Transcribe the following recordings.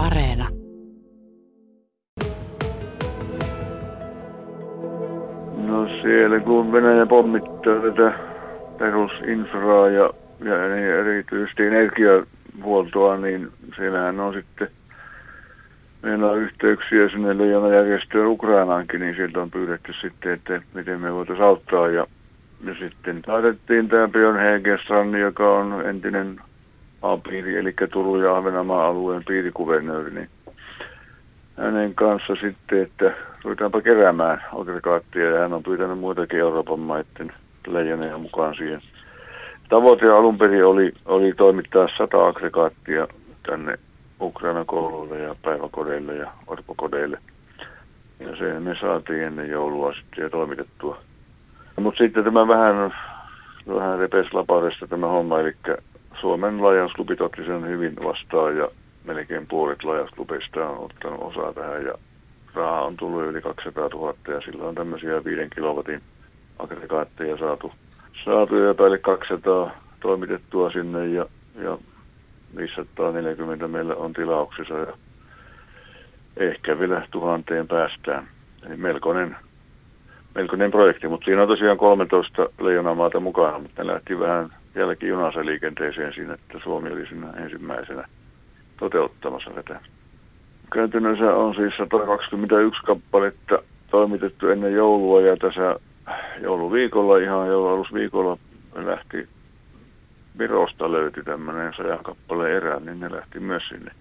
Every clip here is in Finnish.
Areena. No siellä kun Venäjä pommittaa tätä perusinfraa ja, ja niin erityisesti energiahuoltoa, niin siellähän on sitten meillä on yhteyksiä sinne leijonajärjestöön Ukrainaankin, niin sieltä on pyydetty sitten, että miten me voitaisiin auttaa. Ja, ja sitten taidettiin tämä Björn Hegestrand, joka on entinen A-piiri, eli Turun ja Ahvenanmaan alueen piirikuvernööri, niin hänen kanssa sitten, että ruvetaanpa keräämään aggregaattia ja hän on pyytänyt muitakin Euroopan maiden leijoneja mukaan siihen. Tavoite alun perin oli, oli toimittaa sata aggregaattia tänne Ukrainan kouluille ja päiväkodeille ja orpokodeille. Ja se me saatiin ennen joulua sitten jo toimitettua. Mutta sitten tämä vähän, vähän repes tämä homma, eli Suomen lajausklubit otti sen hyvin vastaan ja melkein puolet lajausklubeista on ottanut osaa tähän ja rahaa on tullut yli 200 000 ja sillä on tämmöisiä 5 kilowatin aggregaatteja saatu, saatu ja päälle 200 toimitettua sinne ja, ja 540 meillä on tilauksissa ja ehkä vielä tuhanteen päästään. Eli melkoinen, melkoinen projekti, mutta siinä on tosiaan 13 leijonamaata mukana, mutta ne lähti vähän jälkijunassa liikenteeseen siinä, että Suomi oli siinä ensimmäisenä toteuttamassa tätä. Käytännössä on siis 121 kappaletta toimitettu ennen joulua ja tässä jouluviikolla, ihan joulualusviikolla lähti Virosta löytyi tämmöinen sajan kappaleen erä, niin ne lähti myös sinne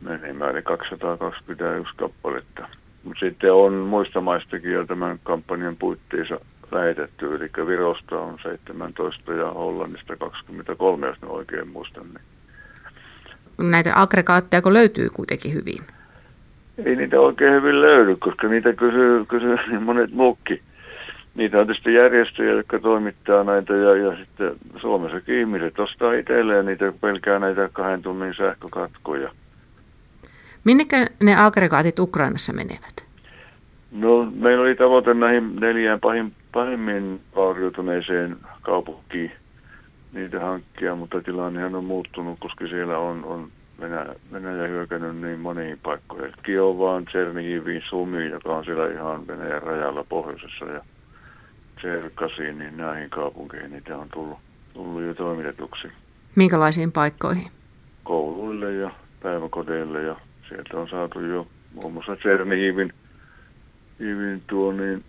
menemään, eli 221 kappaletta. Mutta sitten on muista maistakin jo tämän kampanjan puitteissa lähetetty, eli Virosta on 17 ja Hollannista 23, jos ne oikein muistan. Niin. Näitä aggregaatteja kun löytyy kuitenkin hyvin? Ei niitä oikein hyvin löydy, koska niitä kysyy, kysyy niin monet muukki niitä on tietysti järjestöjä, jotka toimittaa näitä ja, ja sitten Suomessakin ihmiset ostaa itselleen niitä, pelkää näitä kahden tunnin sähkökatkoja. Minnekä ne aggregaatit Ukrainassa menevät? No, meillä oli tavoite näihin neljään pahim, pahimmin vaurioituneeseen kaupunkiin niitä hankkia, mutta tilannehan on muuttunut, koska siellä on, on Venäjä, Venäjä hyökännyt niin moniin paikkoihin. Kiovaan, Tsernihiviin, Sumiin, joka on siellä ihan Venäjän rajalla pohjoisessa ja Tserkasiin, niin näihin kaupunkeihin niitä on tullut, tullut jo toimitetuksi. Minkälaisiin paikkoihin? Kouluille ja päiväkodeille ja sieltä on saatu jo muun muassa Tsernihivin Hivin tuo, niin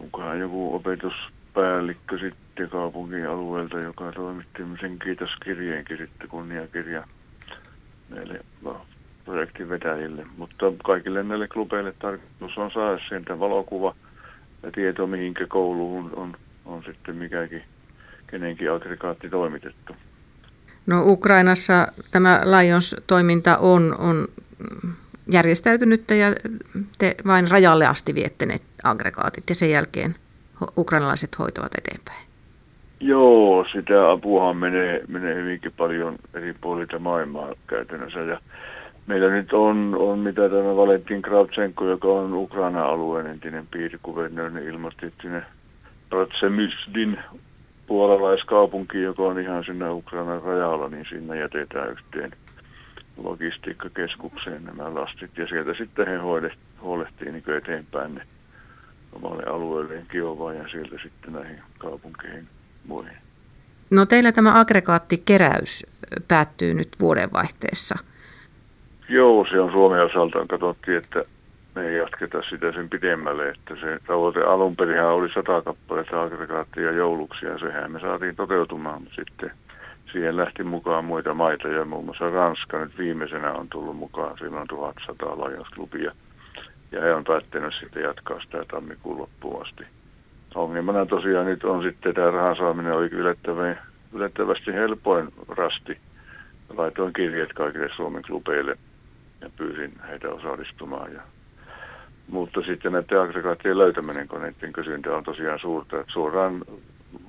onkohan joku opetuspäällikkö sitten kaupungin alueelta, joka toimitti sen kiitoskirjeenkin sitten kunniakirja meille projektin vetäjille. Mutta kaikille näille klubeille tarkoitus on saada sieltä valokuva ja tieto, mihinkä kouluun on, on sitten mikäkin kenenkin aggregaatti toimitettu. No Ukrainassa tämä Lions-toiminta on, on järjestäytynyt ja te vain rajalle asti viette ne aggregaatit ja sen jälkeen ukrainalaiset hoitavat eteenpäin. Joo, sitä apuahan menee, menee hyvinkin paljon eri puolilta maailmaa käytännössä ja Meillä nyt on, on mitä tämä Valentin Kravtsenko, joka on Ukraina alueen entinen piirikuvernööri, niin ilmoitti, sinne Ratsemysdin puolalaiskaupunki, joka on ihan sinne Ukrainan rajalla, niin sinne jätetään yhteen logistiikkakeskukseen nämä lastit. Ja sieltä sitten he huolehtii niin eteenpäin ne omalle alueelleen Kiovaan ja sieltä sitten näihin kaupunkeihin muihin. No teillä tämä aggregaattikeräys päättyy nyt vuodenvaihteessa – Joo, se on Suomen osalta. Katsottiin, että me ei jatketa sitä sen pidemmälle, että se tavoite alun perin oli sata kappaletta aggregaattia jouluksi ja sehän me saatiin toteutumaan, mutta sitten siihen lähti mukaan muita maita ja muun muassa Ranska nyt viimeisenä on tullut mukaan, sillä on 1100 lajausklubia ja he on päättänyt sitten jatkaa sitä tammikuun loppuun asti. Ongelmana tosiaan nyt on sitten tämä rahan saaminen oli yllättävästi helpoin rasti. Laitoin kirjeet kaikille Suomen klubeille ja pyysin heitä osallistumaan. Ja, mutta sitten näiden aggregaattien löytäminen, kun niiden kysyntä on tosiaan suurta. Että suoraan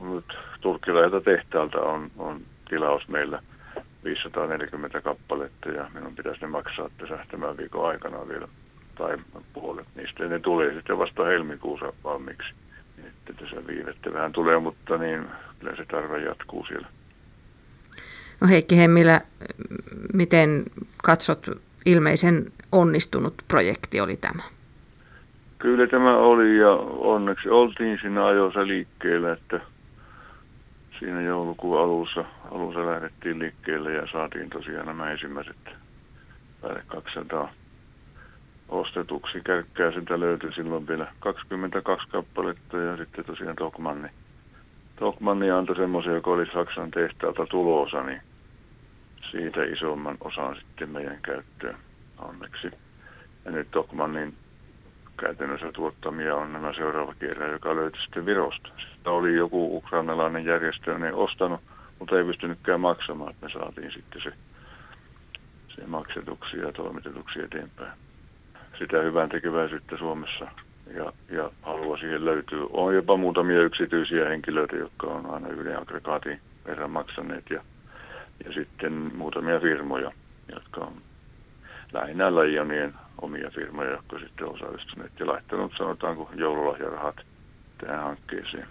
nyt turkkilaiselta tehtaalta on, on tilaus meillä 540 kappaletta ja minun pitäisi ne maksaa tässä tämän viikon aikana vielä tai puolet niistä. Ja ne tulee sitten vasta helmikuussa valmiiksi. Että tässä viivettä vähän tulee, mutta niin kyllä se tarve jatkuu siellä. No Heikki Hemmilä, miten katsot ilmeisen onnistunut projekti oli tämä? Kyllä tämä oli ja onneksi oltiin siinä ajoissa liikkeellä, että siinä joulukuun alussa, alussa lähdettiin liikkeelle ja saatiin tosiaan nämä ensimmäiset päälle 200 ostetuksi. Kärkkää sitä löytyi silloin vielä 22 kappaletta ja sitten tosiaan Tokmanni. Tokmanni antoi semmoisia, joka oli Saksan tehtaalta tuloosa, niin siitä isomman osan sitten meidän käyttöön onneksi. Ja nyt Tokmannin käytännössä tuottamia on nämä seuraava kerran, joka löytyi sitten Virosta. Sitä oli joku ukrainalainen järjestö ne ostanut, mutta ei pystynytkään maksamaan, että me saatiin sitten se, se maksetuksi ja toimitetuksi eteenpäin. Sitä hyvän tekeväisyyttä Suomessa ja, ja halua siihen löytyy. On jopa muutamia yksityisiä henkilöitä, jotka on aina yhden aggregaatin verran maksaneet ja, ja sitten muutamia firmoja, jotka on lähinnä Lionien omia firmoja, jotka sitten osallistuneet ja laittanut sanotaanko joululahjarahat tähän hankkeeseen.